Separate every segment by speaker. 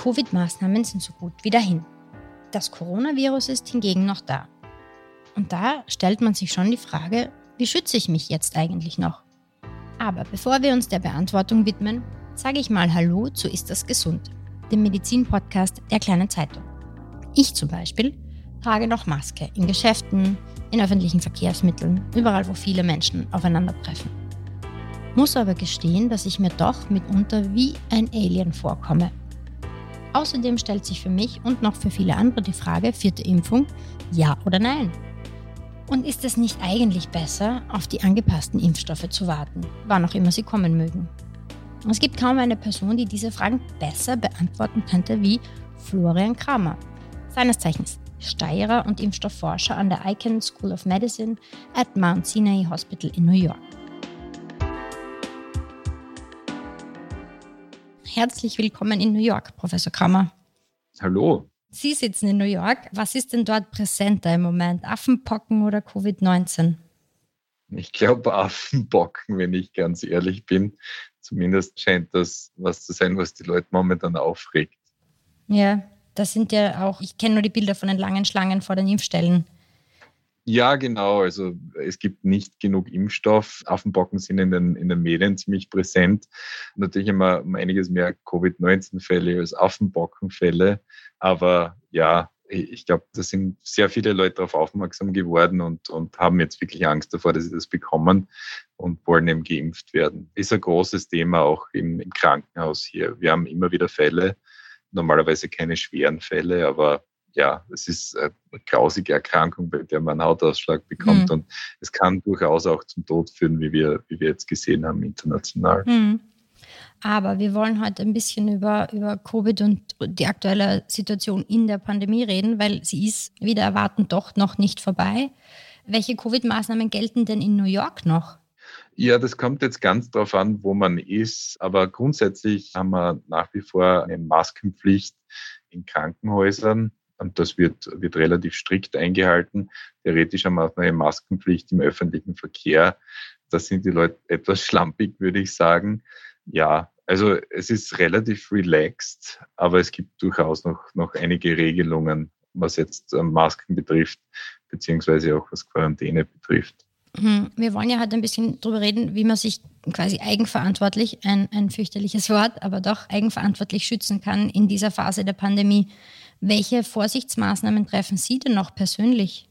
Speaker 1: Covid-Maßnahmen sind so gut wie dahin. Das Coronavirus ist hingegen noch da. Und da stellt man sich schon die Frage, wie schütze ich mich jetzt eigentlich noch? Aber bevor wir uns der Beantwortung widmen, sage ich mal Hallo zu Ist das gesund, dem Medizin-Podcast der kleinen Zeitung. Ich zum Beispiel trage noch Maske in Geschäften, in öffentlichen Verkehrsmitteln, überall wo viele Menschen aufeinandertreffen. Muss aber gestehen, dass ich mir doch mitunter wie ein Alien vorkomme. Außerdem stellt sich für mich und noch für viele andere die Frage, vierte Impfung, ja oder nein? Und ist es nicht eigentlich besser, auf die angepassten Impfstoffe zu warten, wann auch immer sie kommen mögen? Es gibt kaum eine Person, die diese Fragen besser beantworten könnte wie Florian Kramer, seines Zeichens Steirer und Impfstoffforscher an der Icahn School of Medicine at Mount Sinai Hospital in New York. Herzlich willkommen in New York, Professor Kramer.
Speaker 2: Hallo.
Speaker 1: Sie sitzen in New York. Was ist denn dort präsenter im Moment? Affenpocken oder Covid-19?
Speaker 2: Ich glaube Affenpocken, wenn ich ganz ehrlich bin. Zumindest scheint das was zu sein, was die Leute momentan aufregt.
Speaker 1: Ja, das sind ja auch, ich kenne nur die Bilder von den langen Schlangen vor den Impfstellen.
Speaker 2: Ja, genau. Also es gibt nicht genug Impfstoff. Affenpocken sind in den, in den Medien ziemlich präsent. Natürlich immer um einiges mehr Covid-19-Fälle als Affenpockenfälle. Aber ja, ich glaube, da sind sehr viele Leute darauf aufmerksam geworden und, und haben jetzt wirklich Angst davor, dass sie das bekommen und wollen eben geimpft werden. Ist ein großes Thema auch im, im Krankenhaus hier. Wir haben immer wieder Fälle, normalerweise keine schweren Fälle, aber ja, es ist eine grausige Erkrankung, bei der man einen Hautausschlag bekommt mhm. und es kann durchaus auch zum Tod führen, wie wir, wie wir jetzt gesehen haben international. Mhm.
Speaker 1: Aber wir wollen heute ein bisschen über, über Covid und die aktuelle Situation in der Pandemie reden, weil sie ist wieder erwartend doch noch nicht vorbei. Welche Covid-Maßnahmen gelten denn in New York noch?
Speaker 2: Ja, das kommt jetzt ganz darauf an, wo man ist. Aber grundsätzlich haben wir nach wie vor eine Maskenpflicht in Krankenhäusern. Und das wird, wird relativ strikt eingehalten. Theoretisch haben wir auch eine Maskenpflicht im öffentlichen Verkehr. Da sind die Leute etwas schlampig, würde ich sagen. Ja, also es ist relativ relaxed, aber es gibt durchaus noch, noch einige Regelungen, was jetzt Masken betrifft, beziehungsweise auch was Quarantäne betrifft.
Speaker 1: Hm, wir wollen ja heute ein bisschen darüber reden, wie man sich quasi eigenverantwortlich, ein, ein fürchterliches Wort, aber doch eigenverantwortlich schützen kann in dieser Phase der Pandemie. Welche Vorsichtsmaßnahmen treffen Sie denn noch persönlich?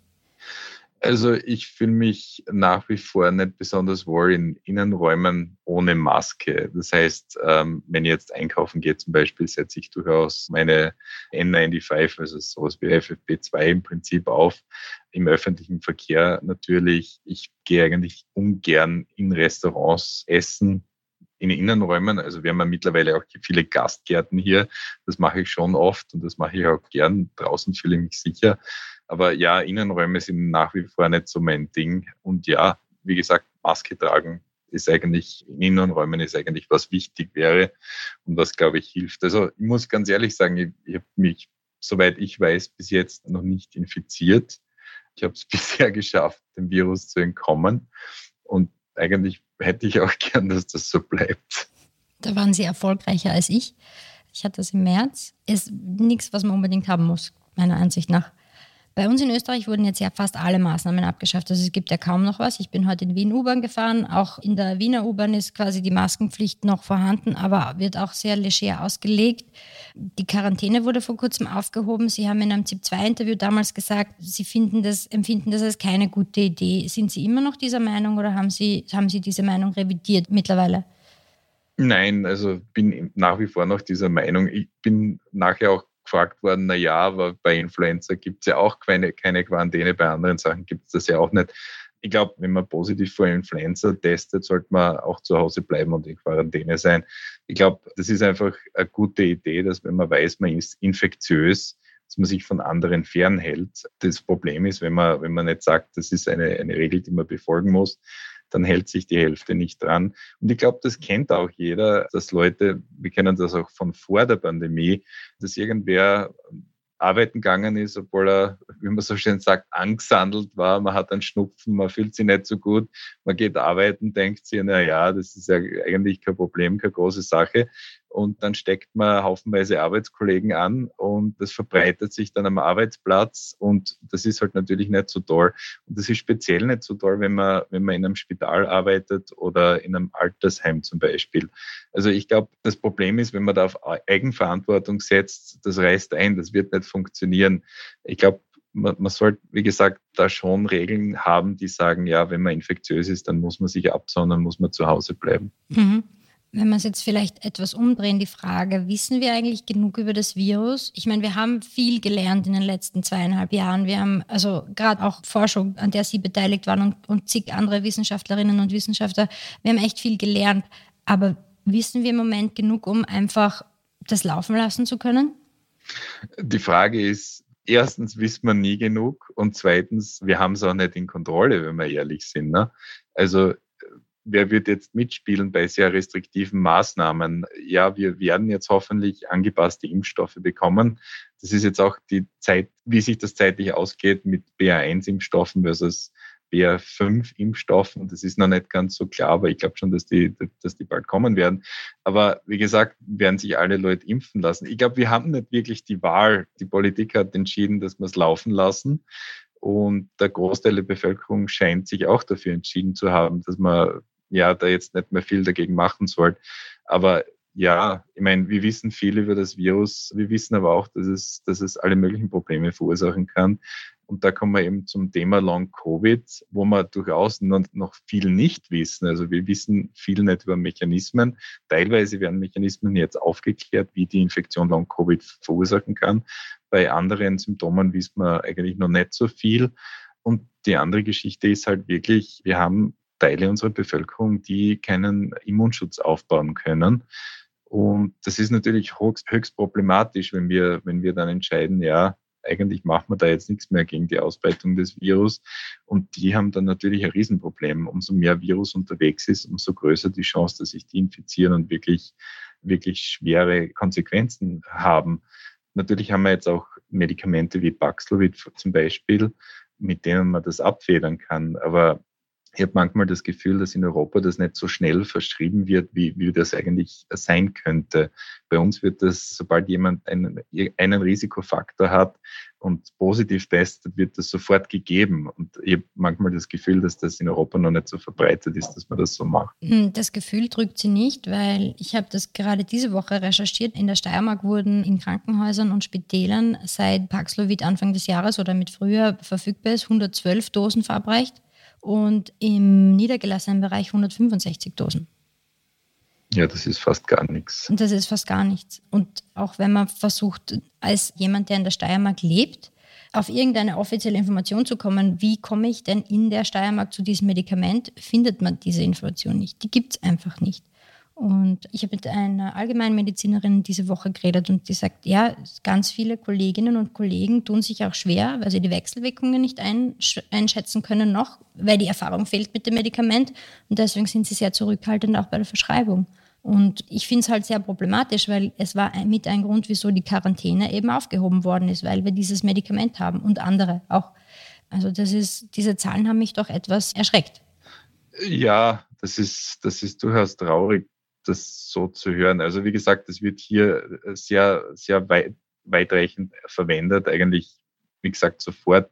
Speaker 2: Also ich fühle mich nach wie vor nicht besonders wohl in Innenräumen ohne Maske. Das heißt, ähm, wenn ich jetzt einkaufen gehe zum Beispiel, setze ich durchaus meine N95, also sowas wie FFP2 im Prinzip auf. Im öffentlichen Verkehr natürlich. Ich gehe eigentlich ungern in Restaurants essen, in Innenräumen. Also wir haben ja mittlerweile auch viele Gastgärten hier. Das mache ich schon oft und das mache ich auch gern. Draußen fühle ich mich sicher. Aber ja, Innenräume sind nach wie vor nicht so mein Ding. Und ja, wie gesagt, Maske tragen ist eigentlich, in Innenräumen ist eigentlich was wichtig wäre und was, glaube ich, hilft. Also ich muss ganz ehrlich sagen, ich, ich habe mich, soweit ich weiß, bis jetzt noch nicht infiziert. Ich habe es bisher geschafft, dem Virus zu entkommen. Und eigentlich hätte ich auch gern, dass das so bleibt.
Speaker 1: Da waren Sie erfolgreicher als ich. Ich hatte das im März. Ist nichts, was man unbedingt haben muss, meiner Ansicht nach. Bei uns in Österreich wurden jetzt ja fast alle Maßnahmen abgeschafft. Also es gibt ja kaum noch was. Ich bin heute in Wien U-Bahn gefahren. Auch in der Wiener U-Bahn ist quasi die Maskenpflicht noch vorhanden, aber wird auch sehr leger ausgelegt. Die Quarantäne wurde vor kurzem aufgehoben. Sie haben in einem ZIP-2-Interview damals gesagt, Sie finden das, empfinden das als keine gute Idee. Sind Sie immer noch dieser Meinung oder haben Sie, haben Sie diese Meinung revidiert mittlerweile?
Speaker 2: Nein, also bin nach wie vor noch dieser Meinung. Ich bin nachher auch gefragt worden, na ja, aber bei Influenza gibt es ja auch keine, keine Quarantäne, bei anderen Sachen gibt es das ja auch nicht. Ich glaube, wenn man positiv vor Influenza testet, sollte man auch zu Hause bleiben und in Quarantäne sein. Ich glaube, das ist einfach eine gute Idee, dass wenn man weiß, man ist infektiös, dass man sich von anderen fernhält. Das Problem ist, wenn man, wenn man nicht sagt, das ist eine, eine Regel, die man befolgen muss, dann hält sich die Hälfte nicht dran. Und ich glaube, das kennt auch jeder, dass Leute, wir kennen das auch von vor der Pandemie, dass irgendwer arbeiten gegangen ist, obwohl er, wie man so schön sagt, angesandelt war. Man hat einen Schnupfen, man fühlt sich nicht so gut. Man geht arbeiten, denkt sich, na ja, das ist ja eigentlich kein Problem, keine große Sache. Und dann steckt man haufenweise Arbeitskollegen an und das verbreitet sich dann am Arbeitsplatz und das ist halt natürlich nicht so toll. Und das ist speziell nicht so toll, wenn man, wenn man in einem Spital arbeitet oder in einem Altersheim zum Beispiel. Also ich glaube, das Problem ist, wenn man da auf Eigenverantwortung setzt, das reißt ein, das wird nicht funktionieren. Ich glaube, man, man sollte, wie gesagt, da schon Regeln haben, die sagen, ja, wenn man infektiös ist, dann muss man sich absondern, muss man zu Hause bleiben.
Speaker 1: Mhm. Wenn wir es jetzt vielleicht etwas umdrehen, die Frage, wissen wir eigentlich genug über das Virus? Ich meine, wir haben viel gelernt in den letzten zweieinhalb Jahren. Wir haben also gerade auch Forschung, an der Sie beteiligt waren und, und zig andere Wissenschaftlerinnen und Wissenschaftler, wir haben echt viel gelernt. Aber wissen wir im Moment genug, um einfach das laufen lassen zu können?
Speaker 2: Die Frage ist, erstens wissen wir nie genug und zweitens, wir haben es auch nicht in Kontrolle, wenn wir ehrlich sind. Ne? Also wer wird jetzt mitspielen bei sehr restriktiven Maßnahmen? Ja, wir werden jetzt hoffentlich angepasste Impfstoffe bekommen. Das ist jetzt auch die Zeit, wie sich das zeitlich ausgeht mit BA1-Impfstoffen versus BA5-Impfstoffen. Das ist noch nicht ganz so klar, aber ich glaube schon, dass die, dass die bald kommen werden. Aber wie gesagt, werden sich alle Leute impfen lassen. Ich glaube, wir haben nicht wirklich die Wahl. Die Politik hat entschieden, dass wir es laufen lassen. Und der Großteil der Bevölkerung scheint sich auch dafür entschieden zu haben, dass man ja da jetzt nicht mehr viel dagegen machen soll. Aber ja, ich meine, wir wissen viel über das Virus. Wir wissen aber auch, dass es, dass es alle möglichen Probleme verursachen kann. Und da kommen wir eben zum Thema Long Covid, wo wir durchaus noch viel nicht wissen. Also wir wissen viel nicht über Mechanismen. Teilweise werden Mechanismen jetzt aufgeklärt, wie die Infektion Long Covid verursachen kann. Bei anderen Symptomen wissen wir eigentlich noch nicht so viel. Und die andere Geschichte ist halt wirklich, wir haben Teile unserer Bevölkerung, die keinen Immunschutz aufbauen können. Und das ist natürlich höchst, höchst problematisch, wenn wir, wenn wir dann entscheiden, ja, eigentlich machen wir da jetzt nichts mehr gegen die Ausbreitung des Virus. Und die haben dann natürlich ein Riesenproblem. Umso mehr Virus unterwegs ist, umso größer die Chance, dass sich die infizieren und wirklich, wirklich schwere Konsequenzen haben. Natürlich haben wir jetzt auch Medikamente wie Paxlovid zum Beispiel, mit denen man das abfedern kann. Aber ich habe manchmal das Gefühl, dass in Europa das nicht so schnell verschrieben wird, wie, wie das eigentlich sein könnte. Bei uns wird das, sobald jemand einen, einen Risikofaktor hat und positiv testet, wird das sofort gegeben. Und ich habe manchmal das Gefühl, dass das in Europa noch nicht so verbreitet ist, dass man das so macht.
Speaker 1: Hm, das Gefühl drückt sie nicht, weil ich habe das gerade diese Woche recherchiert. In der Steiermark wurden in Krankenhäusern und Spitälern seit Paxlovid Anfang des Jahres oder mit früher verfügbar ist 112 Dosen verabreicht und im niedergelassenen Bereich 165 Dosen.
Speaker 2: Ja, das ist fast gar nichts.
Speaker 1: Und das ist fast gar nichts. Und auch wenn man versucht, als jemand, der in der Steiermark lebt, auf irgendeine offizielle Information zu kommen, wie komme ich denn in der Steiermark zu diesem Medikament, findet man diese Information nicht. Die gibt es einfach nicht. Und ich habe mit einer Allgemeinmedizinerin diese Woche geredet und die sagt, ja, ganz viele Kolleginnen und Kollegen tun sich auch schwer, weil sie die Wechselwirkungen nicht einsch einschätzen können noch, weil die Erfahrung fehlt mit dem Medikament und deswegen sind sie sehr zurückhaltend auch bei der Verschreibung. Und ich finde es halt sehr problematisch, weil es war mit ein Grund, wieso die Quarantäne eben aufgehoben worden ist, weil wir dieses Medikament haben und andere auch. Also das ist, diese Zahlen haben mich doch etwas erschreckt.
Speaker 2: Ja, das ist, das ist durchaus traurig das so zu hören. Also wie gesagt, es wird hier äh, sehr, sehr weit, weitreichend verwendet, eigentlich, wie gesagt, sofort,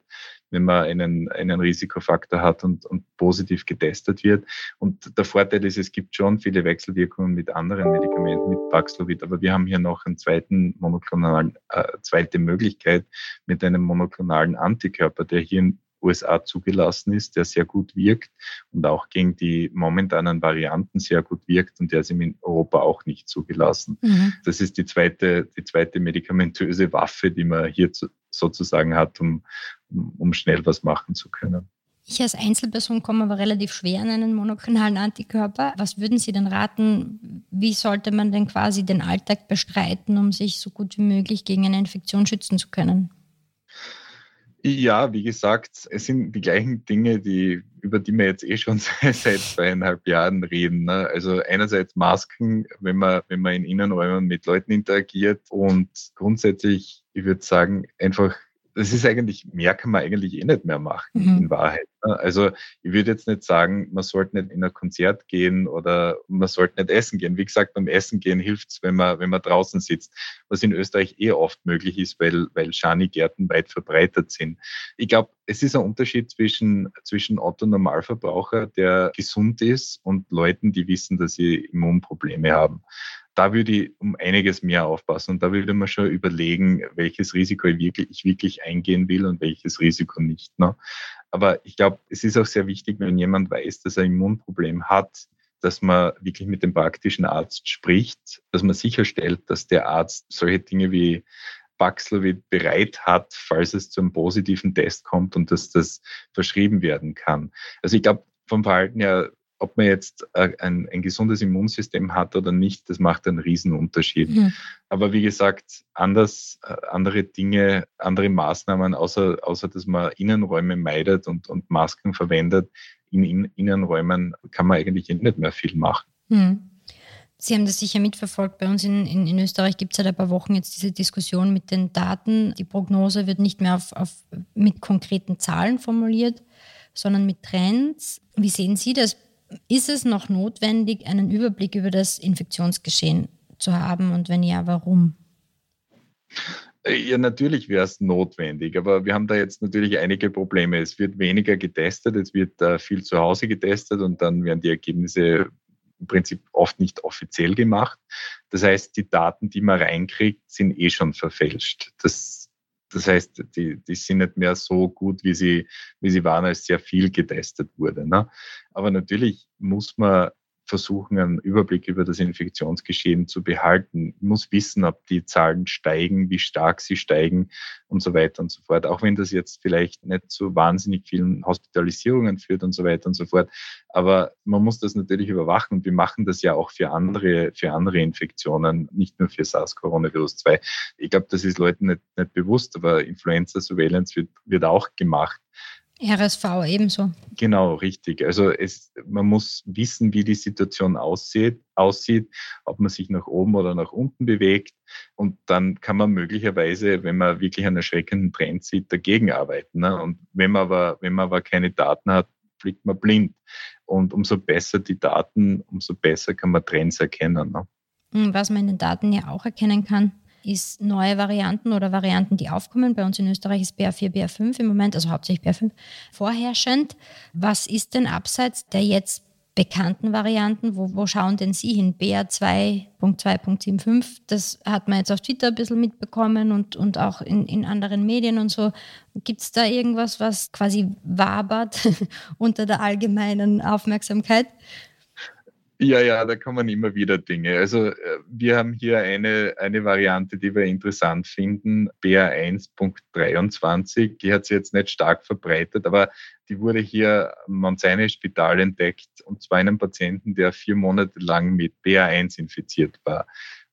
Speaker 2: wenn man einen, einen Risikofaktor hat und, und positiv getestet wird. Und der Vorteil ist, es gibt schon viele Wechselwirkungen mit anderen Medikamenten, mit Paxlovid, aber wir haben hier noch einen zweiten monoklonalen, äh, zweite Möglichkeit mit einem monoklonalen Antikörper, der hier USA zugelassen ist, der sehr gut wirkt und auch gegen die momentanen Varianten sehr gut wirkt und der ist in Europa auch nicht zugelassen. Mhm. Das ist die zweite, die zweite medikamentöse Waffe, die man hier zu, sozusagen hat, um, um schnell was machen zu können.
Speaker 1: Ich als Einzelperson komme aber relativ schwer an einen monoklonalen Antikörper. Was würden Sie denn raten? Wie sollte man denn quasi den Alltag bestreiten, um sich so gut wie möglich gegen eine Infektion schützen zu können?
Speaker 2: Ja, wie gesagt, es sind die gleichen Dinge, die, über die wir jetzt eh schon seit zweieinhalb Jahren reden. Ne? Also einerseits Masken, wenn man, wenn man in Innenräumen mit Leuten interagiert und grundsätzlich, ich würde sagen, einfach das ist eigentlich, mehr kann man eigentlich eh nicht mehr machen, mhm. in Wahrheit. Ne? Also ich würde jetzt nicht sagen, man sollte nicht in ein Konzert gehen oder man sollte nicht essen gehen. Wie gesagt, beim Essen gehen hilft es, wenn man, wenn man draußen sitzt, was in Österreich eh oft möglich ist, weil, weil Schani-Gärten weit verbreitet sind. Ich glaube, es ist ein Unterschied zwischen, zwischen Otto-Normalverbraucher, der gesund ist, und Leuten, die wissen, dass sie Immunprobleme haben da würde ich um einiges mehr aufpassen und da würde man schon überlegen, welches Risiko ich wirklich, ich wirklich eingehen will und welches Risiko nicht. Ne? Aber ich glaube, es ist auch sehr wichtig, wenn jemand weiß, dass er ein Immunproblem hat, dass man wirklich mit dem praktischen Arzt spricht, dass man sicherstellt, dass der Arzt solche Dinge wie Paxlovid bereit hat, falls es zu einem positiven Test kommt und dass das verschrieben werden kann. Also ich glaube, vom Verhalten her ob man jetzt äh, ein, ein, gesundes Immunsystem hat oder nicht, das macht einen Riesen-Unterschied. Mhm. Aber wie gesagt, anders, äh, andere Dinge, andere Maßnahmen, außer, außer dass man Innenräume meidet und, und Masken verwendet, in, in Innenräumen kann man eigentlich nicht mehr viel machen. Mhm.
Speaker 1: Sie haben das sicher mitverfolgt. Bei uns in, in, in Österreich gibt es seit ein paar Wochen jetzt diese Diskussion mit den Daten. Die Prognose wird nicht mehr auf, auf, mit konkreten Zahlen formuliert, sondern mit Trends. Wie sehen Sie das? Ist es noch notwendig, einen Überblick über das Infektionsgeschehen zu haben und wenn ja, warum?
Speaker 2: Ja, natürlich wäre es notwendig, aber wir haben da jetzt natürlich einige Probleme. Es wird weniger getestet, es wird äh, viel zu Hause getestet und dann werden die Ergebnisse im Prinzip oft nicht offiziell gemacht. Das heißt, die Daten, die man reinkriegt, sind eh schon verfälscht. Das das heißt, die, die sind nicht mehr so gut, wie sie, wie sie waren, als sehr viel getestet wurde. Ne? Aber natürlich muss man versuchen, einen Überblick über das Infektionsgeschehen zu behalten. Muss wissen, ob die Zahlen steigen, wie stark sie steigen und so weiter und so fort. Auch wenn das jetzt vielleicht nicht zu wahnsinnig vielen Hospitalisierungen führt und so weiter und so fort. Aber man muss das natürlich überwachen und wir machen das ja auch für andere, für andere Infektionen, nicht nur für SARS-Coronavirus 2. Ich glaube, das ist Leuten nicht, nicht bewusst, aber Influenza Surveillance wird, wird auch gemacht.
Speaker 1: RSV ebenso.
Speaker 2: Genau, richtig. Also es, man muss wissen, wie die Situation aussieht, aussieht, ob man sich nach oben oder nach unten bewegt. Und dann kann man möglicherweise, wenn man wirklich einen erschreckenden Trend sieht, dagegen arbeiten. Ne? Und wenn man aber, wenn man aber keine Daten hat, fliegt man blind. Und umso besser die Daten, umso besser kann man Trends erkennen. Ne?
Speaker 1: Was man in den Daten ja auch erkennen kann, ist neue Varianten oder Varianten, die aufkommen. Bei uns in Österreich ist BA4, BA5 im Moment, also hauptsächlich BA5, vorherrschend. Was ist denn abseits der jetzt bekannten Varianten, wo, wo schauen denn Sie hin? BA2.2.75, das hat man jetzt auf Twitter ein bisschen mitbekommen und, und auch in, in anderen Medien und so. Gibt es da irgendwas, was quasi wabert unter der allgemeinen Aufmerksamkeit?
Speaker 2: Ja, ja, da kommen immer wieder Dinge. Also äh, wir haben hier eine, eine Variante, die wir interessant finden, BA1.23. Die hat sich jetzt nicht stark verbreitet, aber die wurde hier am Mount Spital entdeckt und zwar einem Patienten, der vier Monate lang mit BA1 infiziert war.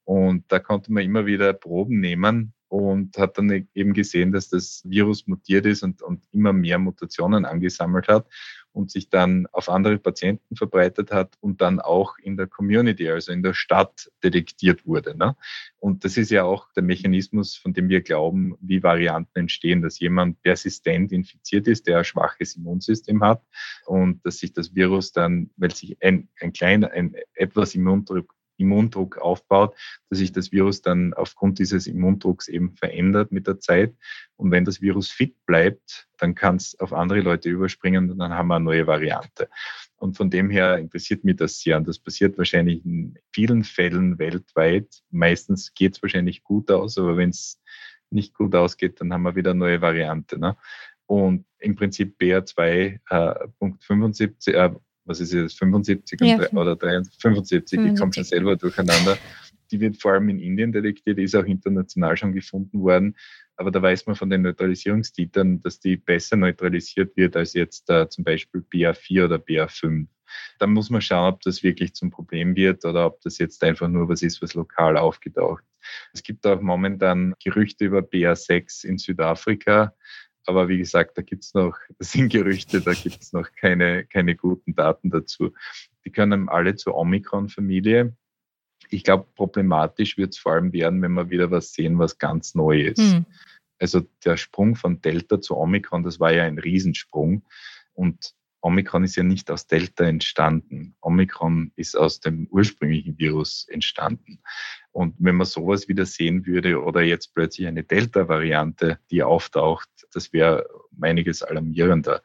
Speaker 2: Und da konnte man immer wieder Proben nehmen und hat dann eben gesehen, dass das Virus mutiert ist und, und immer mehr Mutationen angesammelt hat und sich dann auf andere Patienten verbreitet hat und dann auch in der Community, also in der Stadt detektiert wurde. Ne? Und das ist ja auch der Mechanismus, von dem wir glauben, wie Varianten entstehen, dass jemand persistent infiziert ist, der ein schwaches Immunsystem hat und dass sich das Virus dann, weil sich ein, ein kleiner, ein etwas Immundruck Immundruck aufbaut, dass sich das Virus dann aufgrund dieses Immundrucks eben verändert mit der Zeit. Und wenn das Virus fit bleibt, dann kann es auf andere Leute überspringen und dann haben wir eine neue Variante. Und von dem her interessiert mich das sehr. Und das passiert wahrscheinlich in vielen Fällen weltweit. Meistens geht es wahrscheinlich gut aus, aber wenn es nicht gut ausgeht, dann haben wir wieder eine neue Variante. Ne? Und im Prinzip BR2.75, äh, was ist jetzt, 75 ja, oder 73, 75, ich komme schon selber durcheinander. Die wird vor allem in Indien detektiert, ist auch international schon gefunden worden. Aber da weiß man von den Neutralisierungstitern, dass die besser neutralisiert wird als jetzt äh, zum Beispiel BA4 oder BA5. Dann muss man schauen, ob das wirklich zum Problem wird oder ob das jetzt einfach nur was ist, was lokal aufgetaucht. Es gibt auch momentan Gerüchte über BA6 in Südafrika. Aber wie gesagt, da gibt's noch, das sind Gerüchte, da gibt's noch keine, keine guten Daten dazu. Die können alle zur Omikron-Familie. Ich glaube, problematisch wird es vor allem werden, wenn wir wieder was sehen, was ganz neu ist. Hm. Also der Sprung von Delta zu Omikron, das war ja ein Riesensprung. Und Omikron ist ja nicht aus Delta entstanden. Omikron ist aus dem ursprünglichen Virus entstanden. Und wenn man sowas wieder sehen würde oder jetzt plötzlich eine Delta-Variante, die auftaucht, das wäre einiges alarmierender.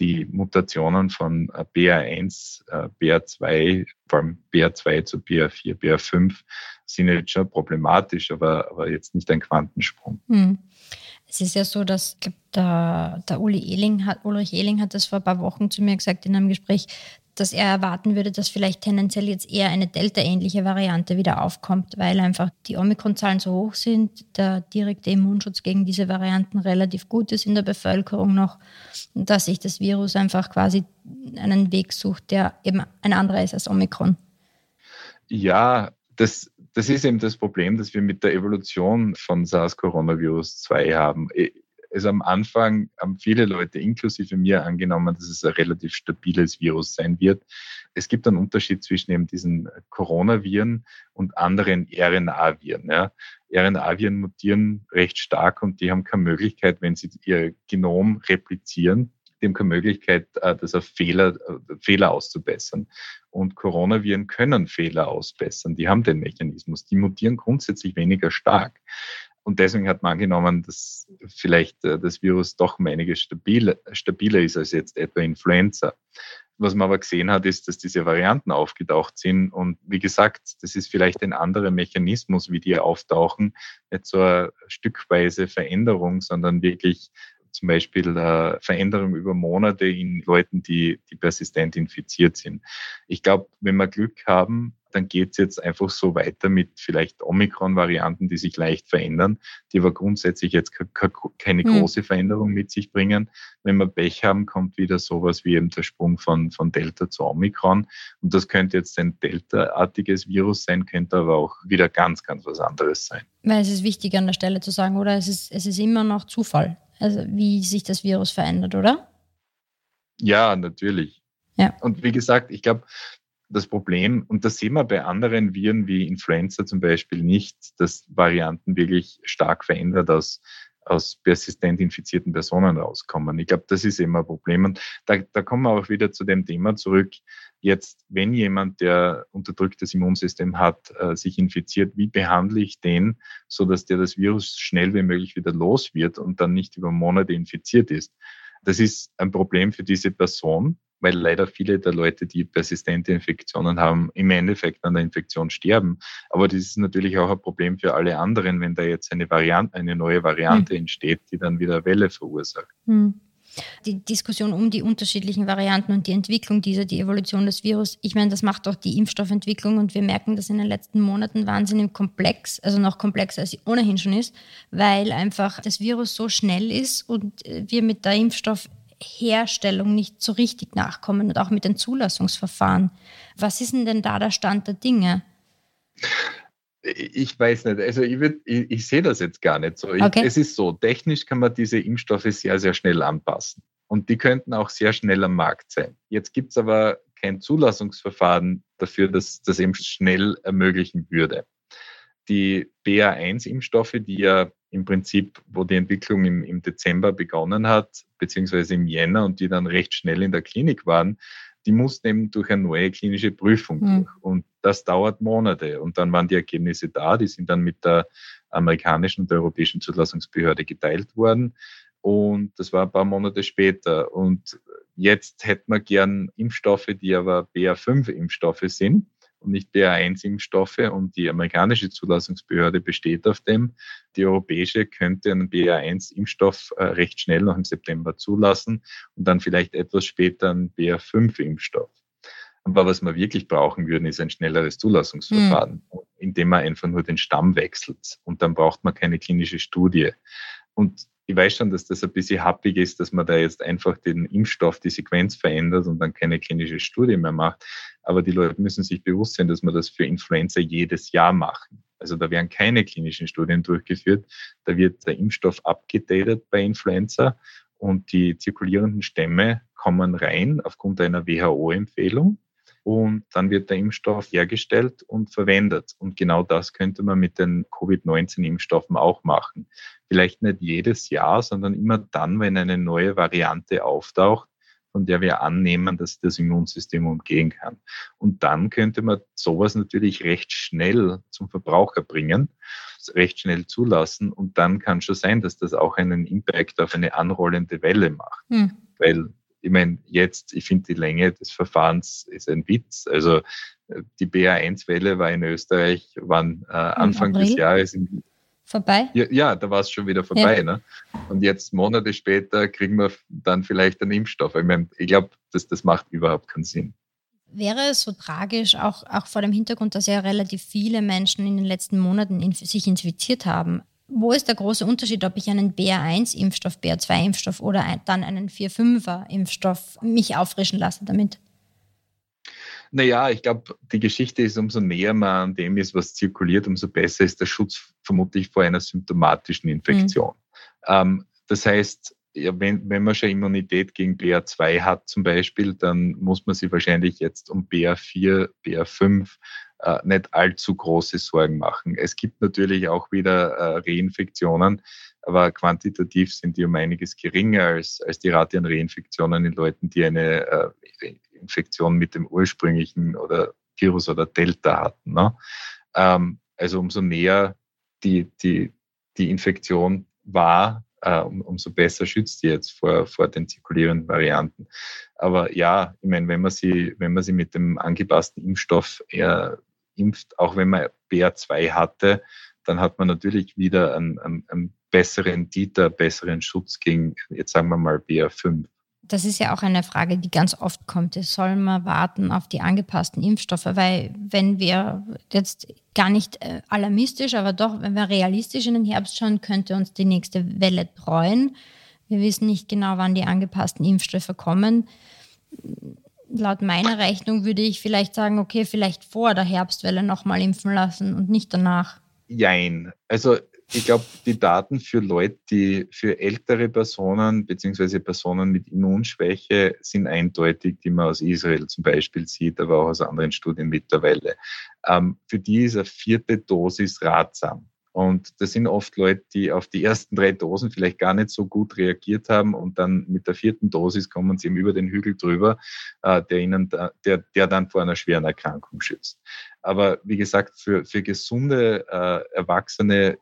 Speaker 2: Die Mutationen von BA1, BA2, vor allem BA2 zu BA4, BA5 sind jetzt schon problematisch, aber, aber jetzt nicht ein Quantensprung. Hm.
Speaker 1: Es ist ja so, dass der, der Uli Ehling hat, Ulrich Ehling hat das vor ein paar Wochen zu mir gesagt in einem Gespräch, dass er erwarten würde, dass vielleicht tendenziell jetzt eher eine Delta-ähnliche Variante wieder aufkommt, weil einfach die Omikron-Zahlen so hoch sind, der direkte Immunschutz gegen diese Varianten relativ gut ist in der Bevölkerung noch, dass sich das Virus einfach quasi einen Weg sucht, der eben ein anderer ist als Omikron.
Speaker 2: Ja, das, das ist eben das Problem, das wir mit der Evolution von SARS-Coronavirus 2 haben. Also am Anfang haben viele Leute, inklusive mir, angenommen, dass es ein relativ stabiles Virus sein wird. Es gibt einen Unterschied zwischen eben diesen Coronaviren und anderen RNA-Viren. Ja. RNA-Viren mutieren recht stark und die haben keine Möglichkeit, wenn sie ihr Genom replizieren, haben keine Möglichkeit, äh, das auf Fehler, äh, Fehler auszubessern. Und Coronaviren können Fehler ausbessern. Die haben den Mechanismus. Die mutieren grundsätzlich weniger stark. Und deswegen hat man angenommen, dass vielleicht äh, das Virus doch um einiges stabiler, stabiler ist als jetzt etwa Influenza. Was man aber gesehen hat, ist, dass diese Varianten aufgetaucht sind. Und wie gesagt, das ist vielleicht ein anderer Mechanismus, wie die auftauchen. Nicht so eine stückweise Veränderung, sondern wirklich zum Beispiel äh, Veränderung über Monate in Leuten, die, die persistent infiziert sind. Ich glaube, wenn wir Glück haben, dann geht es jetzt einfach so weiter mit vielleicht Omikron-Varianten, die sich leicht verändern, die aber grundsätzlich jetzt keine hm. große Veränderung mit sich bringen. Wenn wir Pech haben, kommt wieder sowas wie eben der Sprung von, von Delta zu Omikron. Und das könnte jetzt ein Delta-artiges Virus sein, könnte aber auch wieder ganz, ganz was anderes sein.
Speaker 1: Weil es ist wichtig an der Stelle zu sagen, oder? Es ist, es ist immer noch Zufall also wie sich das Virus verändert, oder?
Speaker 2: Ja, natürlich. Ja. Und wie gesagt, ich glaube, das Problem, und das sehen wir bei anderen Viren wie Influenza zum Beispiel nicht, dass Varianten wirklich stark verändert aus, aus persistent infizierten Personen rauskommen. Ich glaube, das ist immer ein Problem. Und da, da kommen wir auch wieder zu dem Thema zurück. Jetzt, wenn jemand, der unterdrücktes Immunsystem hat, äh, sich infiziert, wie behandle ich den, so dass der das Virus schnell wie möglich wieder los wird und dann nicht über Monate infiziert ist? Das ist ein Problem für diese Person, weil leider viele der Leute, die persistente Infektionen haben, im Endeffekt an der Infektion sterben. Aber das ist natürlich auch ein Problem für alle anderen, wenn da jetzt eine Variante, eine neue Variante hm. entsteht, die dann wieder Welle verursacht. Hm.
Speaker 1: Die Diskussion um die unterschiedlichen Varianten und die Entwicklung dieser, die Evolution des Virus, ich meine, das macht auch die Impfstoffentwicklung und wir merken das in den letzten Monaten wahnsinnig komplex, also noch komplexer als sie ohnehin schon ist, weil einfach das Virus so schnell ist und wir mit der Impfstoff Herstellung nicht so richtig nachkommen und auch mit den Zulassungsverfahren. Was ist denn da der Stand der Dinge?
Speaker 2: Ich weiß nicht. Also ich, würd, ich, ich sehe das jetzt gar nicht so. Ich, okay. Es ist so, technisch kann man diese Impfstoffe sehr, sehr schnell anpassen. Und die könnten auch sehr schnell am Markt sein. Jetzt gibt es aber kein Zulassungsverfahren dafür, dass das eben schnell ermöglichen würde. Die BA1-Impfstoffe, die ja im Prinzip, wo die Entwicklung im, im Dezember begonnen hat, beziehungsweise im Jänner und die dann recht schnell in der Klinik waren, die mussten eben durch eine neue klinische Prüfung mhm. durch. Und das dauert Monate. Und dann waren die Ergebnisse da, die sind dann mit der amerikanischen und der europäischen Zulassungsbehörde geteilt worden. Und das war ein paar Monate später. Und jetzt hätten wir gern Impfstoffe, die aber BA5-Impfstoffe sind und nicht BA1-Impfstoffe und die amerikanische Zulassungsbehörde besteht auf dem. Die europäische könnte einen BA1-Impfstoff äh, recht schnell noch im September zulassen und dann vielleicht etwas später einen BA5-Impfstoff. Aber was wir wirklich brauchen würden, ist ein schnelleres Zulassungsverfahren, mhm. indem man einfach nur den Stamm wechselt. Und dann braucht man keine klinische Studie. Und ich weiß schon, dass das ein bisschen happig ist, dass man da jetzt einfach den Impfstoff, die Sequenz verändert und dann keine klinische Studie mehr macht. Aber die Leute müssen sich bewusst sein, dass man das für Influenza jedes Jahr machen. Also da werden keine klinischen Studien durchgeführt. Da wird der Impfstoff abgedatet bei Influenza und die zirkulierenden Stämme kommen rein aufgrund einer WHO-Empfehlung und dann wird der Impfstoff hergestellt und verwendet. Und genau das könnte man mit den Covid-19-Impfstoffen auch machen. Vielleicht nicht jedes Jahr, sondern immer dann, wenn eine neue Variante auftaucht, von der wir annehmen, dass das Immunsystem umgehen kann. Und dann könnte man sowas natürlich recht schnell zum Verbraucher bringen, recht schnell zulassen. Und dann kann schon sein, dass das auch einen Impact auf eine anrollende Welle macht. Hm. Weil ich meine, jetzt, ich finde die Länge des Verfahrens ist ein Witz. Also die BA1-Welle war in Österreich, wann äh, Anfang des Jahres im,
Speaker 1: vorbei?
Speaker 2: Ja, ja da war es schon wieder vorbei. Ja. Ne? Und jetzt Monate später kriegen wir dann vielleicht einen Impfstoff. Ich, mein, ich glaube, das, das macht überhaupt keinen Sinn.
Speaker 1: Wäre es so tragisch, auch, auch vor dem Hintergrund, dass ja relativ viele Menschen in den letzten Monaten in, sich infiziert haben, wo ist der große Unterschied, ob ich einen BA1-Impfstoff, BA2-Impfstoff oder ein, dann einen 4-5er-Impfstoff mich auffrischen lasse damit?
Speaker 2: Naja, ich glaube, die Geschichte ist, umso näher man an dem ist, was zirkuliert, umso besser ist der Schutz vermutlich vor einer symptomatischen Infektion. Mhm. Ähm, das heißt, ja, wenn, wenn man schon Immunität gegen BA2 hat zum Beispiel, dann muss man sich wahrscheinlich jetzt um BA4, BA5 äh, nicht allzu große Sorgen machen. Es gibt natürlich auch wieder äh, Reinfektionen, aber quantitativ sind die um einiges geringer als, als die Rate an Reinfektionen in Leuten, die eine äh, Infektion mit dem ursprünglichen oder Virus oder Delta hatten. Ne? Ähm, also umso näher die, die, die Infektion war, äh, um, umso besser schützt die jetzt vor, vor den zirkulierenden Varianten. Aber ja, ich meine, wenn man sie, wenn man sie mit dem angepassten Impfstoff eher impft, auch wenn man BA2 hatte, dann hat man natürlich wieder einen, einen, einen besseren Titer, besseren Schutz gegen, jetzt sagen wir mal, BA5.
Speaker 1: Das ist ja auch eine Frage, die ganz oft kommt. Soll man warten auf die angepassten Impfstoffe? Weil wenn wir jetzt gar nicht äh, alarmistisch, aber doch, wenn wir realistisch in den Herbst schauen, könnte uns die nächste Welle treuen. Wir wissen nicht genau, wann die angepassten Impfstoffe kommen laut meiner Rechnung würde ich vielleicht sagen, okay, vielleicht vor der Herbstwelle nochmal impfen lassen und nicht danach.
Speaker 2: Jein. Also ich glaube, die Daten für Leute, die für ältere Personen beziehungsweise Personen mit Immunschwäche sind eindeutig, die man aus Israel zum Beispiel sieht, aber auch aus anderen Studien mittlerweile. Ähm, für die ist eine vierte Dosis ratsam. Und das sind oft Leute, die auf die ersten drei Dosen vielleicht gar nicht so gut reagiert haben und dann mit der vierten Dosis kommen sie eben über den Hügel drüber, äh, der ihnen da, der, der dann vor einer schweren Erkrankung schützt. Aber wie gesagt, für, für gesunde äh, Erwachsene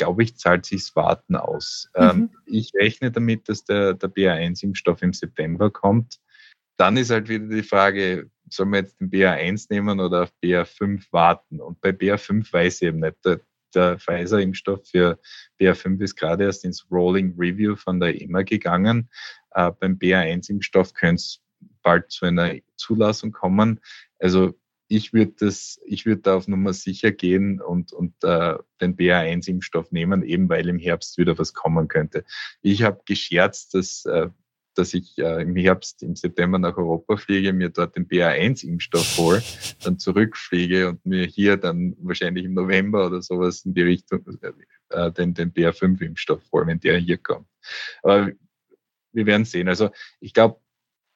Speaker 2: glaube ich, zahlt sich's Warten aus. Mhm. Ähm, ich rechne damit, dass der, der BA1-Impfstoff im September kommt. Dann ist halt wieder die Frage, soll man jetzt den BA1 nehmen oder auf BA5 warten? Und bei BA5 weiß ich eben nicht. Der Pfizer-Impfstoff für BA5 ist gerade erst ins Rolling Review von der EMA gegangen. Äh, beim BA1-Impfstoff könnte es bald zu einer Zulassung kommen. Also ich würde das, da auf Nummer sicher gehen und, und äh, den BA1-Impfstoff nehmen, eben weil im Herbst wieder was kommen könnte. Ich habe gescherzt, dass äh, dass ich äh, im Herbst, im September nach Europa fliege, mir dort den BA1-Impfstoff hole, dann zurückfliege und mir hier dann wahrscheinlich im November oder sowas in die Richtung äh, den, den BA5-Impfstoff hole, wenn der hier kommt. Aber wir werden sehen. Also ich glaube,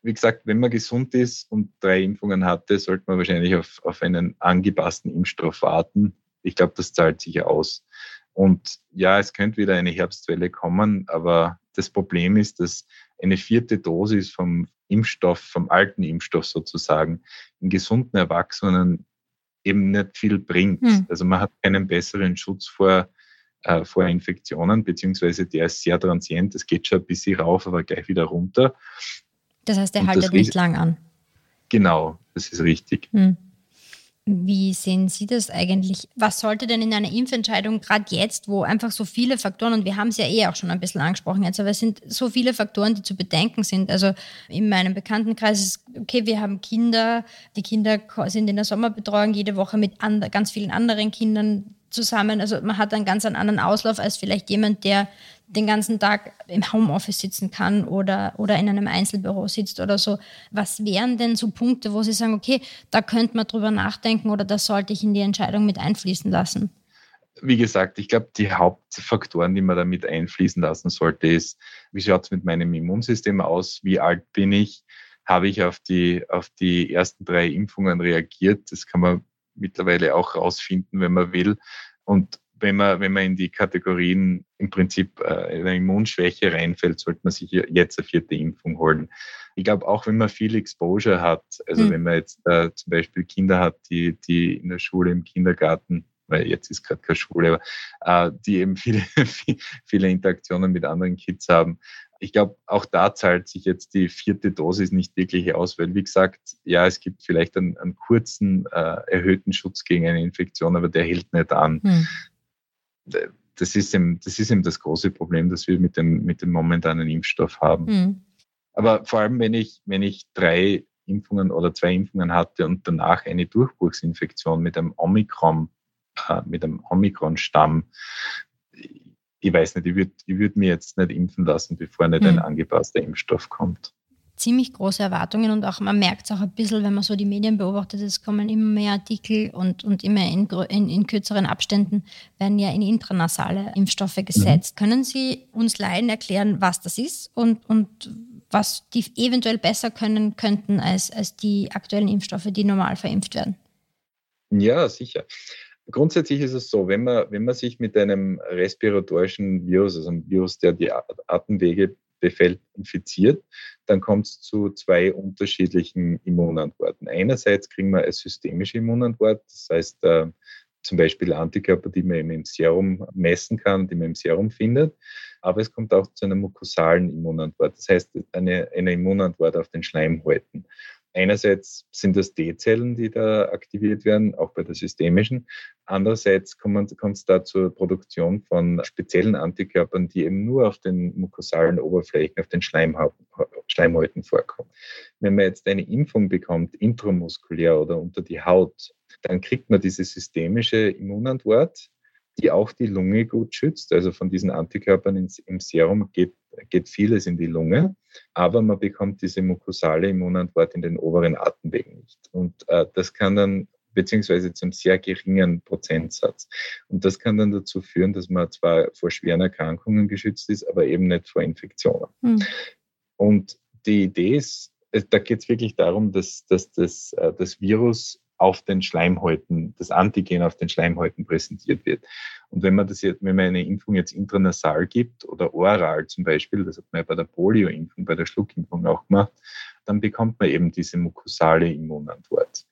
Speaker 2: wie gesagt, wenn man gesund ist und drei Impfungen hatte, sollte man wahrscheinlich auf, auf einen angepassten Impfstoff warten. Ich glaube, das zahlt sich aus. Und ja, es könnte wieder eine Herbstwelle kommen, aber das Problem ist, dass eine vierte Dosis vom Impfstoff, vom alten Impfstoff sozusagen, in gesunden Erwachsenen eben nicht viel bringt. Hm. Also man hat keinen besseren Schutz vor, äh, vor Infektionen, beziehungsweise der ist sehr transient. Es geht schon ein bisschen rauf, aber gleich wieder runter.
Speaker 1: Das heißt, er haltet nicht lang an.
Speaker 2: Genau, das ist richtig. Hm.
Speaker 1: Wie sehen Sie das eigentlich? Was sollte denn in einer Impfentscheidung gerade jetzt, wo einfach so viele Faktoren, und wir haben es ja eh auch schon ein bisschen angesprochen jetzt, aber es sind so viele Faktoren, die zu bedenken sind. Also in meinem Bekanntenkreis ist, okay, wir haben Kinder, die Kinder sind in der Sommerbetreuung jede Woche mit ganz vielen anderen Kindern zusammen. Also man hat einen ganz anderen Auslauf als vielleicht jemand, der den ganzen Tag im Homeoffice sitzen kann oder, oder in einem Einzelbüro sitzt oder so. Was wären denn so Punkte, wo Sie sagen, okay, da könnte man drüber nachdenken oder das sollte ich in die Entscheidung mit einfließen lassen?
Speaker 2: Wie gesagt, ich glaube, die Hauptfaktoren, die man da mit einfließen lassen sollte, ist, wie schaut es mit meinem Immunsystem aus? Wie alt bin ich? habe ich auf die, auf die ersten drei Impfungen reagiert. Das kann man mittlerweile auch rausfinden, wenn man will. Und wenn man, wenn man in die Kategorien im Prinzip äh, eine Immunschwäche reinfällt, sollte man sich jetzt eine vierte Impfung holen. Ich glaube, auch wenn man viel Exposure hat, also mhm. wenn man jetzt äh, zum Beispiel Kinder hat, die, die in der Schule, im Kindergarten, weil jetzt ist gerade keine Schule, aber äh, die eben viele, viele Interaktionen mit anderen Kids haben. Ich glaube, auch da zahlt sich jetzt die vierte Dosis nicht wirklich aus, weil, wie gesagt, ja, es gibt vielleicht einen, einen kurzen äh, erhöhten Schutz gegen eine Infektion, aber der hält nicht an. Mhm das ist, eben, das ist eben das große Problem, das wir mit dem, mit dem momentanen Impfstoff haben. Mhm. Aber vor allem, wenn ich, wenn ich drei Impfungen oder zwei Impfungen hatte und danach eine Durchbruchsinfektion mit einem Omikron, äh, mit einem Omikron-Stamm, ich weiß nicht, ich würde ich würd mir jetzt nicht impfen lassen, bevor nicht mhm. ein angepasster Impfstoff kommt
Speaker 1: ziemlich große Erwartungen und auch man merkt es auch ein bisschen, wenn man so die Medien beobachtet, es kommen immer mehr Artikel und, und immer in, in, in kürzeren Abständen werden ja in intranasale Impfstoffe gesetzt. Mhm. Können Sie uns Laien erklären, was das ist und, und was die eventuell besser können könnten als, als die aktuellen Impfstoffe, die normal verimpft werden?
Speaker 2: Ja, sicher. Grundsätzlich ist es so, wenn man, wenn man sich mit einem respiratorischen Virus, also einem Virus, der die Atemwege befällt, infiziert, dann kommt es zu zwei unterschiedlichen Immunantworten. Einerseits kriegen wir eine systemische Immunantwort, das heißt äh, zum Beispiel Antikörper, die man im Serum messen kann, die man im Serum findet. Aber es kommt auch zu einer mukosalen Immunantwort, das heißt eine, eine Immunantwort auf den Schleimhäuten. Einerseits sind das T-Zellen, die da aktiviert werden, auch bei der systemischen. Andererseits kommt es da zur Produktion von speziellen Antikörpern, die eben nur auf den mukosalen Oberflächen, auf den Schleimhäuten vorkommen. Wenn man jetzt eine Impfung bekommt, intramuskulär oder unter die Haut, dann kriegt man diese systemische Immunantwort, die auch die Lunge gut schützt. Also von diesen Antikörpern im Serum geht, geht vieles in die Lunge, aber man bekommt diese mukosale Immunantwort in den oberen Atemwegen nicht. Und äh, das kann dann beziehungsweise zum sehr geringen Prozentsatz. Und das kann dann dazu führen, dass man zwar vor schweren Erkrankungen geschützt ist, aber eben nicht vor Infektionen. Mhm. Und die Idee ist, da geht es wirklich darum, dass, dass das, äh, das Virus auf den Schleimhäuten, das Antigen auf den Schleimhäuten präsentiert wird. Und wenn man das jetzt, wenn man eine Impfung jetzt intranasal gibt oder oral zum Beispiel, das hat man ja bei der Polio-Impfung, bei der Schluckimpfung auch gemacht, dann bekommt man eben diese mukosale Immunantwort.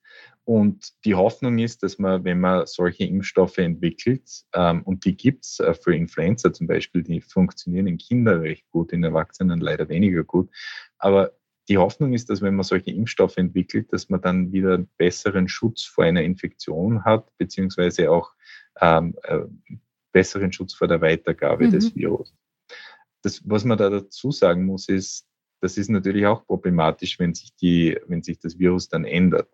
Speaker 2: Und die Hoffnung ist, dass man, wenn man solche Impfstoffe entwickelt, ähm, und die gibt's äh, für Influenza zum Beispiel, die funktionieren in Kindern recht gut, in Erwachsenen leider weniger gut, aber die Hoffnung ist, dass wenn man solche Impfstoffe entwickelt, dass man dann wieder besseren Schutz vor einer Infektion hat, beziehungsweise auch ähm, äh, besseren Schutz vor der Weitergabe mhm. des Virus. Das, was man da dazu sagen muss, ist, das ist natürlich auch problematisch, wenn sich, die, wenn sich das Virus dann ändert.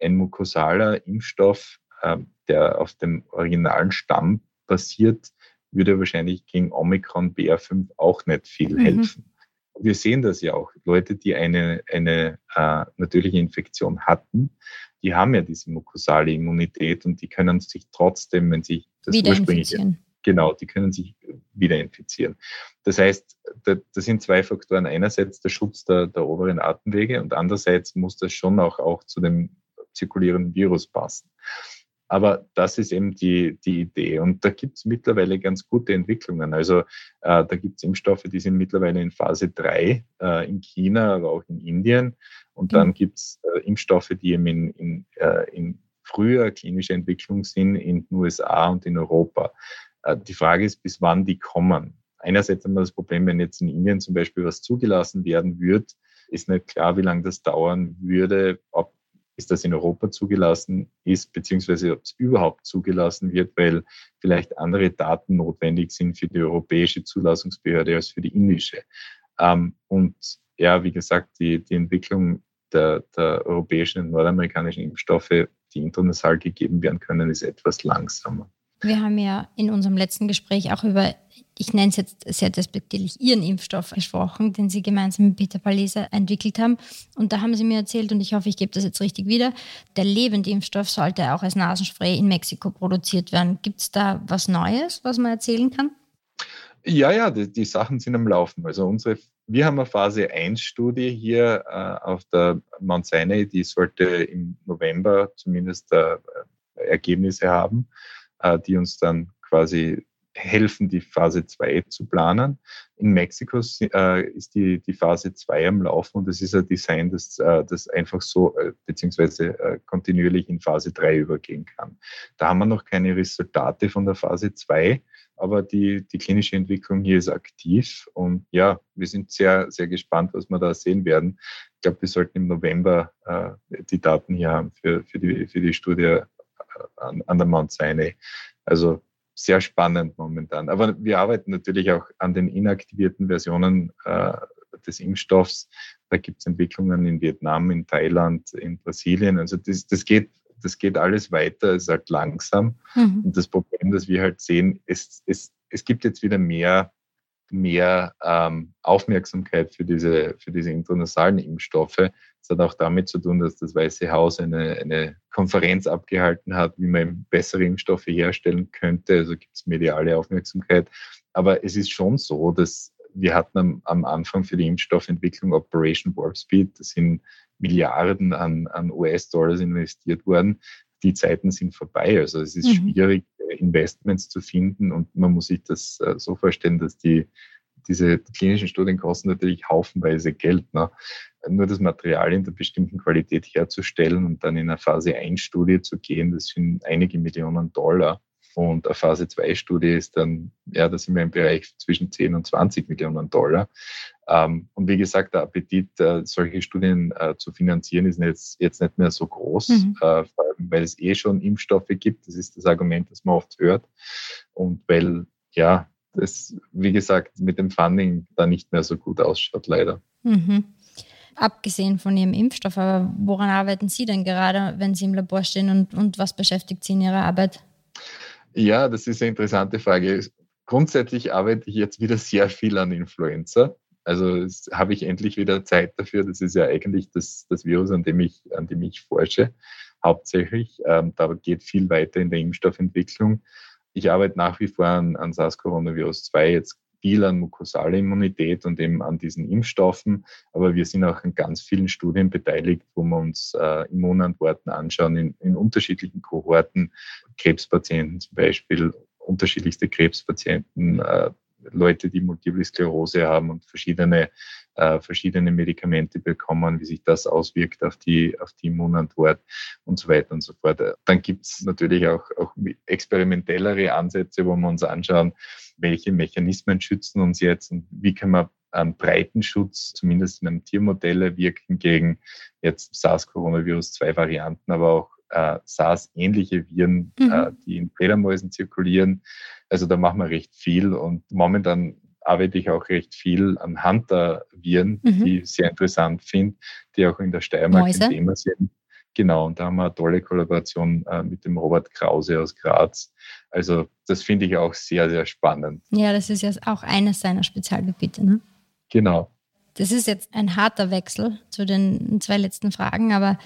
Speaker 2: Ein mukosaler Impfstoff, äh, der auf dem originalen Stamm basiert, würde wahrscheinlich gegen Omikron BR5 auch nicht viel mhm. helfen wir sehen das ja auch. Leute, die eine, eine äh, natürliche Infektion hatten, die haben ja diese mukosale Immunität und die können sich trotzdem, wenn sich das ursprüngliche genau, die können sich wieder infizieren. Das heißt, das sind zwei Faktoren. Einerseits der Schutz der, der oberen Atemwege und andererseits muss das schon auch, auch zu dem zirkulierenden Virus passen. Aber das ist eben die, die Idee. Und da gibt es mittlerweile ganz gute Entwicklungen. Also äh, da gibt es Impfstoffe, die sind mittlerweile in Phase 3 äh, in China, aber auch in Indien. Und dann mhm. gibt es äh, Impfstoffe, die eben in, in, äh, in früher klinischer Entwicklung sind in den USA und in Europa. Äh, die Frage ist, bis wann die kommen. Einerseits haben wir das Problem, wenn jetzt in Indien zum Beispiel was zugelassen werden wird, ist nicht klar, wie lange das dauern würde, ob ist das in Europa zugelassen ist, beziehungsweise ob es überhaupt zugelassen wird, weil vielleicht andere Daten notwendig sind für die europäische Zulassungsbehörde als für die indische. Ähm, und ja, wie gesagt, die, die Entwicklung der, der europäischen und nordamerikanischen Impfstoffe, die international gegeben werden können, ist etwas langsamer.
Speaker 1: Wir haben ja in unserem letzten Gespräch auch über, ich nenne es jetzt sehr despektierlich, Ihren Impfstoff gesprochen, den Sie gemeinsam mit Peter Paleser entwickelt haben. Und da haben Sie mir erzählt, und ich hoffe, ich gebe das jetzt richtig wieder, der lebende Impfstoff sollte auch als Nasenspray in Mexiko produziert werden. Gibt es da was Neues, was man erzählen kann?
Speaker 2: Ja, ja, die, die, Sachen sind am Laufen. Also unsere wir haben eine Phase 1-Studie hier äh, auf der Mount Sinai, die sollte im November zumindest äh, Ergebnisse haben, die uns dann quasi helfen, die Phase 2 zu planen. In Mexiko äh, ist die, die Phase 2 am Laufen und es ist ein Design, das, äh, das einfach so äh, beziehungsweise äh, kontinuierlich in Phase 3 übergehen kann. Da haben wir noch keine Resultate von der Phase 2, aber die, die klinische Entwicklung hier ist aktiv und ja, wir sind sehr, sehr gespannt, was wir da sehen werden. Ich glaube, wir sollten im November äh, die Daten hier haben für, für, die, für die Studie äh, an, an der Mount Sinai. Also sehr spannend momentan. Aber wir arbeiten natürlich auch an den inaktivierten Versionen äh, des Impfstoffs. Da gibt es Entwicklungen in Vietnam, in Thailand, in Brasilien. Also das, das geht das geht alles weiter, es ist halt langsam. Mhm. Und das Problem, das wir halt sehen, ist, es, es gibt jetzt wieder mehr mehr ähm, Aufmerksamkeit für diese, für diese intranasalen Impfstoffe. Das hat auch damit zu tun, dass das Weiße Haus eine, eine Konferenz abgehalten hat, wie man bessere Impfstoffe herstellen könnte. Also gibt es mediale Aufmerksamkeit. Aber es ist schon so, dass wir hatten am, am Anfang für die Impfstoffentwicklung Operation Warp Speed, das sind Milliarden an, an US-Dollars investiert worden. Die Zeiten sind vorbei. Also es ist mhm. schwierig, Investments zu finden. Und man muss sich das äh, so vorstellen, dass die, diese klinischen Studien kosten natürlich haufenweise Geld. Ne? Nur das Material in der bestimmten Qualität herzustellen und dann in eine Phase 1 Studie zu gehen, das sind einige Millionen Dollar. Und eine Phase 2 Studie ist dann, ja, da sind wir im Bereich zwischen 10 und 20 Millionen Dollar. Ähm, und wie gesagt, der Appetit, äh, solche Studien äh, zu finanzieren, ist jetzt, jetzt nicht mehr so groß, mhm. äh, weil es eh schon Impfstoffe gibt. Das ist das Argument, das man oft hört. Und weil, ja, das, wie gesagt, mit dem Funding da nicht mehr so gut ausschaut, leider.
Speaker 1: Mhm. Abgesehen von Ihrem Impfstoff, aber woran arbeiten Sie denn gerade, wenn Sie im Labor stehen und, und was beschäftigt Sie in Ihrer Arbeit?
Speaker 2: Ja, das ist eine interessante Frage. Grundsätzlich arbeite ich jetzt wieder sehr viel an Influenza. Also habe ich endlich wieder Zeit dafür. Das ist ja eigentlich das, das Virus, an dem ich, an dem ich forsche, hauptsächlich. Ähm, da geht viel weiter in der Impfstoffentwicklung. Ich arbeite nach wie vor an, an SARS-Coronavirus 2, jetzt viel an mukosale Immunität und eben an diesen Impfstoffen. Aber wir sind auch an ganz vielen Studien beteiligt, wo wir uns äh, Immunantworten anschauen in, in unterschiedlichen Kohorten, Krebspatienten zum Beispiel, unterschiedlichste Krebspatienten, äh, Leute, die Multiple Sklerose haben und verschiedene, äh, verschiedene Medikamente bekommen, wie sich das auswirkt auf die, auf die Immunantwort und so weiter und so fort. Dann gibt es natürlich auch, auch experimentellere Ansätze, wo wir uns anschauen, welche Mechanismen schützen uns jetzt und wie kann man einen breiten Schutz, zumindest in einem Tiermodell, wirken gegen jetzt SARS-Coronavirus, zwei Varianten, aber auch äh, SARS-ähnliche Viren, mhm. äh, die in Fledermäusen zirkulieren. Also da machen wir recht viel und momentan arbeite ich auch recht viel an Hunter-Viren, mhm. die ich sehr interessant finde, die auch in der Steiermark Mäuse. ein Thema sind. Genau, und da haben wir eine tolle Kollaboration äh, mit dem Robert Krause aus Graz. Also das finde ich auch sehr, sehr spannend.
Speaker 1: Ja, das ist ja auch eines seiner Spezialgebiete. Ne?
Speaker 2: Genau.
Speaker 1: Das ist jetzt ein harter Wechsel zu den zwei letzten Fragen, aber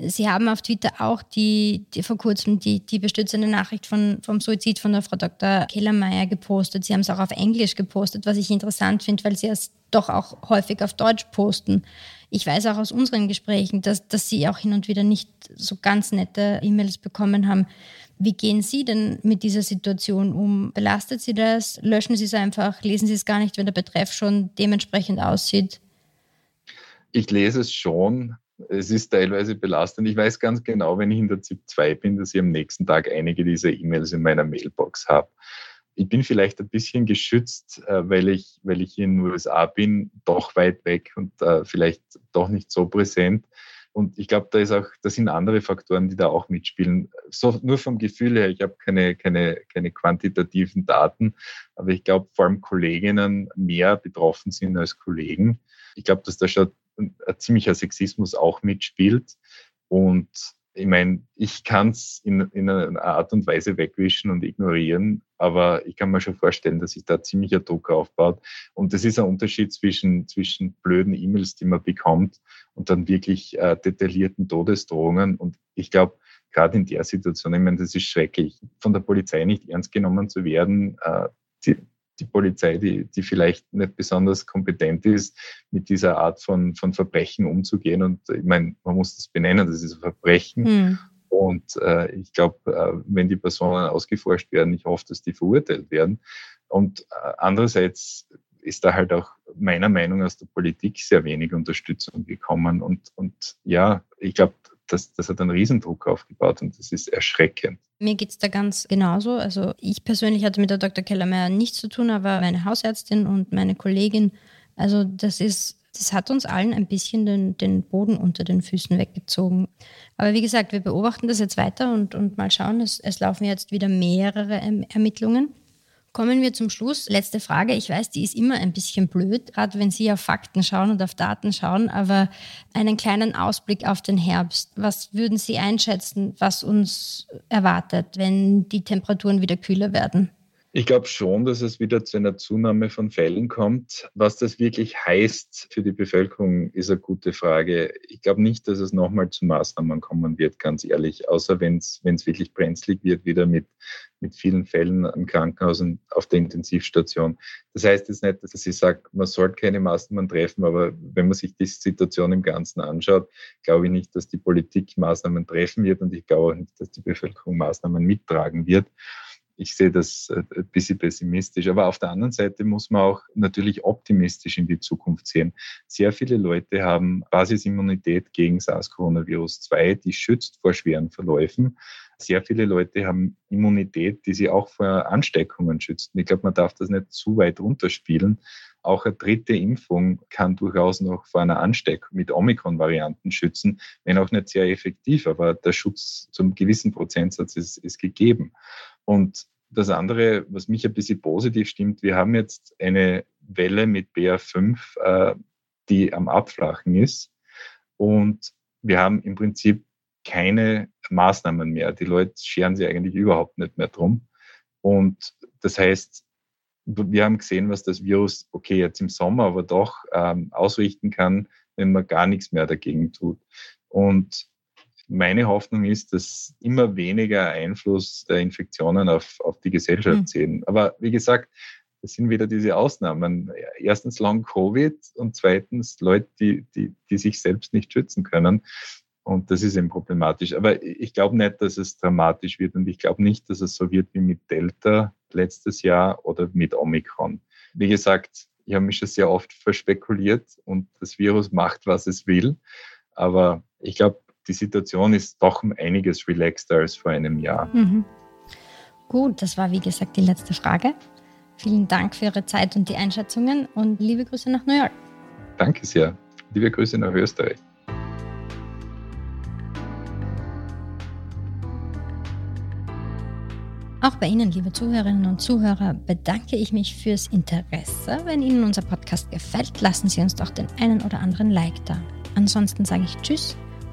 Speaker 1: Sie haben auf Twitter auch die, die vor kurzem die, die bestürzende Nachricht von, vom Suizid von der Frau Dr. Kellermeier gepostet. Sie haben es auch auf Englisch gepostet, was ich interessant finde, weil Sie es doch auch häufig auf Deutsch posten. Ich weiß auch aus unseren Gesprächen, dass, dass Sie auch hin und wieder nicht so ganz nette E-Mails bekommen haben. Wie gehen Sie denn mit dieser Situation um? Belastet Sie das? Löschen Sie es einfach? Lesen Sie es gar nicht, wenn der Betreff schon dementsprechend aussieht?
Speaker 2: Ich lese es schon, es ist teilweise belastend. Ich weiß ganz genau, wenn ich in der ZIP 2 bin, dass ich am nächsten Tag einige dieser E-Mails in meiner Mailbox habe. Ich bin vielleicht ein bisschen geschützt, äh, weil ich, weil ich in den USA bin, doch weit weg und äh, vielleicht doch nicht so präsent. Und ich glaube, da ist auch, da sind andere Faktoren, die da auch mitspielen. So, nur vom Gefühl her, ich habe keine, keine, keine quantitativen Daten, aber ich glaube, vor allem Kolleginnen mehr betroffen sind als Kollegen. Ich glaube, dass da schon ein ziemlicher Sexismus auch mitspielt. Und ich meine, ich kann es in, in einer Art und Weise wegwischen und ignorieren, aber ich kann mir schon vorstellen, dass sich da ziemlicher Druck aufbaut. Und das ist ein Unterschied zwischen, zwischen blöden E-Mails, die man bekommt, und dann wirklich äh, detaillierten Todesdrohungen. Und ich glaube, gerade in der Situation, ich meine, das ist schrecklich, von der Polizei nicht ernst genommen zu werden, äh, die, die Polizei, die, die vielleicht nicht besonders kompetent ist, mit dieser Art von, von Verbrechen umzugehen. Und ich meine, man muss das benennen, das ist ein Verbrechen. Hm. Und äh, ich glaube, äh, wenn die Personen ausgeforscht werden, ich hoffe, dass die verurteilt werden. Und äh, andererseits ist da halt auch meiner Meinung aus der Politik sehr wenig Unterstützung gekommen. Und, und ja, ich glaube, das, das hat einen Riesendruck aufgebaut und das ist erschreckend.
Speaker 1: Mir geht es da ganz genauso. Also ich persönlich hatte mit der Dr. Kellermeier nichts zu tun, aber meine Hausärztin und meine Kollegin, also das ist, das hat uns allen ein bisschen den, den Boden unter den Füßen weggezogen. Aber wie gesagt, wir beobachten das jetzt weiter und, und mal schauen. Es, es laufen jetzt wieder mehrere Ermittlungen. Kommen wir zum Schluss. Letzte Frage. Ich weiß, die ist immer ein bisschen blöd, gerade wenn Sie auf Fakten schauen und auf Daten schauen, aber einen kleinen Ausblick auf den Herbst. Was würden Sie einschätzen, was uns erwartet, wenn die Temperaturen wieder kühler werden?
Speaker 2: Ich glaube schon, dass es wieder zu einer Zunahme von Fällen kommt. Was das wirklich heißt für die Bevölkerung, ist eine gute Frage. Ich glaube nicht, dass es nochmal zu Maßnahmen kommen wird, ganz ehrlich, außer wenn es wirklich brenzlig wird, wieder mit, mit vielen Fällen im Krankenhaus und auf der Intensivstation. Das heißt jetzt nicht, dass ich sage, man sollte keine Maßnahmen treffen, aber wenn man sich die Situation im Ganzen anschaut, glaube ich nicht, dass die Politik Maßnahmen treffen wird und ich glaube auch nicht, dass die Bevölkerung Maßnahmen mittragen wird ich sehe das äh, ein bisschen pessimistisch. Aber auf der anderen Seite muss man auch natürlich optimistisch in die Zukunft sehen. Sehr viele Leute haben Basisimmunität gegen SARS-CoV-2, die schützt vor schweren Verläufen. Sehr viele Leute haben Immunität, die sie auch vor Ansteckungen schützt. Ich glaube, man darf das nicht zu weit runterspielen. Auch eine dritte Impfung kann durchaus noch vor einer Ansteckung mit Omikron-Varianten schützen, wenn auch nicht sehr effektiv, aber der Schutz zum gewissen Prozentsatz ist, ist gegeben. Und das andere, was mich ein bisschen positiv stimmt, wir haben jetzt eine Welle mit BA5, äh, die am Abflachen ist. Und wir haben im Prinzip keine Maßnahmen mehr. Die Leute scheren sich eigentlich überhaupt nicht mehr drum. Und das heißt, wir haben gesehen, was das Virus, okay, jetzt im Sommer, aber doch ähm, ausrichten kann, wenn man gar nichts mehr dagegen tut. Und meine Hoffnung ist, dass immer weniger Einfluss der Infektionen auf, auf die Gesellschaft mhm. sehen. Aber wie gesagt, das sind wieder diese Ausnahmen. Erstens Long Covid und zweitens Leute, die, die, die sich selbst nicht schützen können. Und das ist eben problematisch. Aber ich glaube nicht, dass es dramatisch wird und ich glaube nicht, dass es so wird wie mit Delta letztes Jahr oder mit Omikron. Wie gesagt, ich habe mich schon sehr oft verspekuliert und das Virus macht, was es will. Aber ich glaube, die Situation ist doch um einiges relaxter als vor einem Jahr. Mhm.
Speaker 1: Gut, das war wie gesagt die letzte Frage. Vielen Dank für Ihre Zeit und die Einschätzungen und liebe Grüße nach New York.
Speaker 2: Danke sehr. Liebe Grüße nach Österreich.
Speaker 1: Auch bei Ihnen, liebe Zuhörerinnen und Zuhörer, bedanke ich mich fürs Interesse. Wenn Ihnen unser Podcast gefällt, lassen Sie uns doch den einen oder anderen Like da. Ansonsten sage ich Tschüss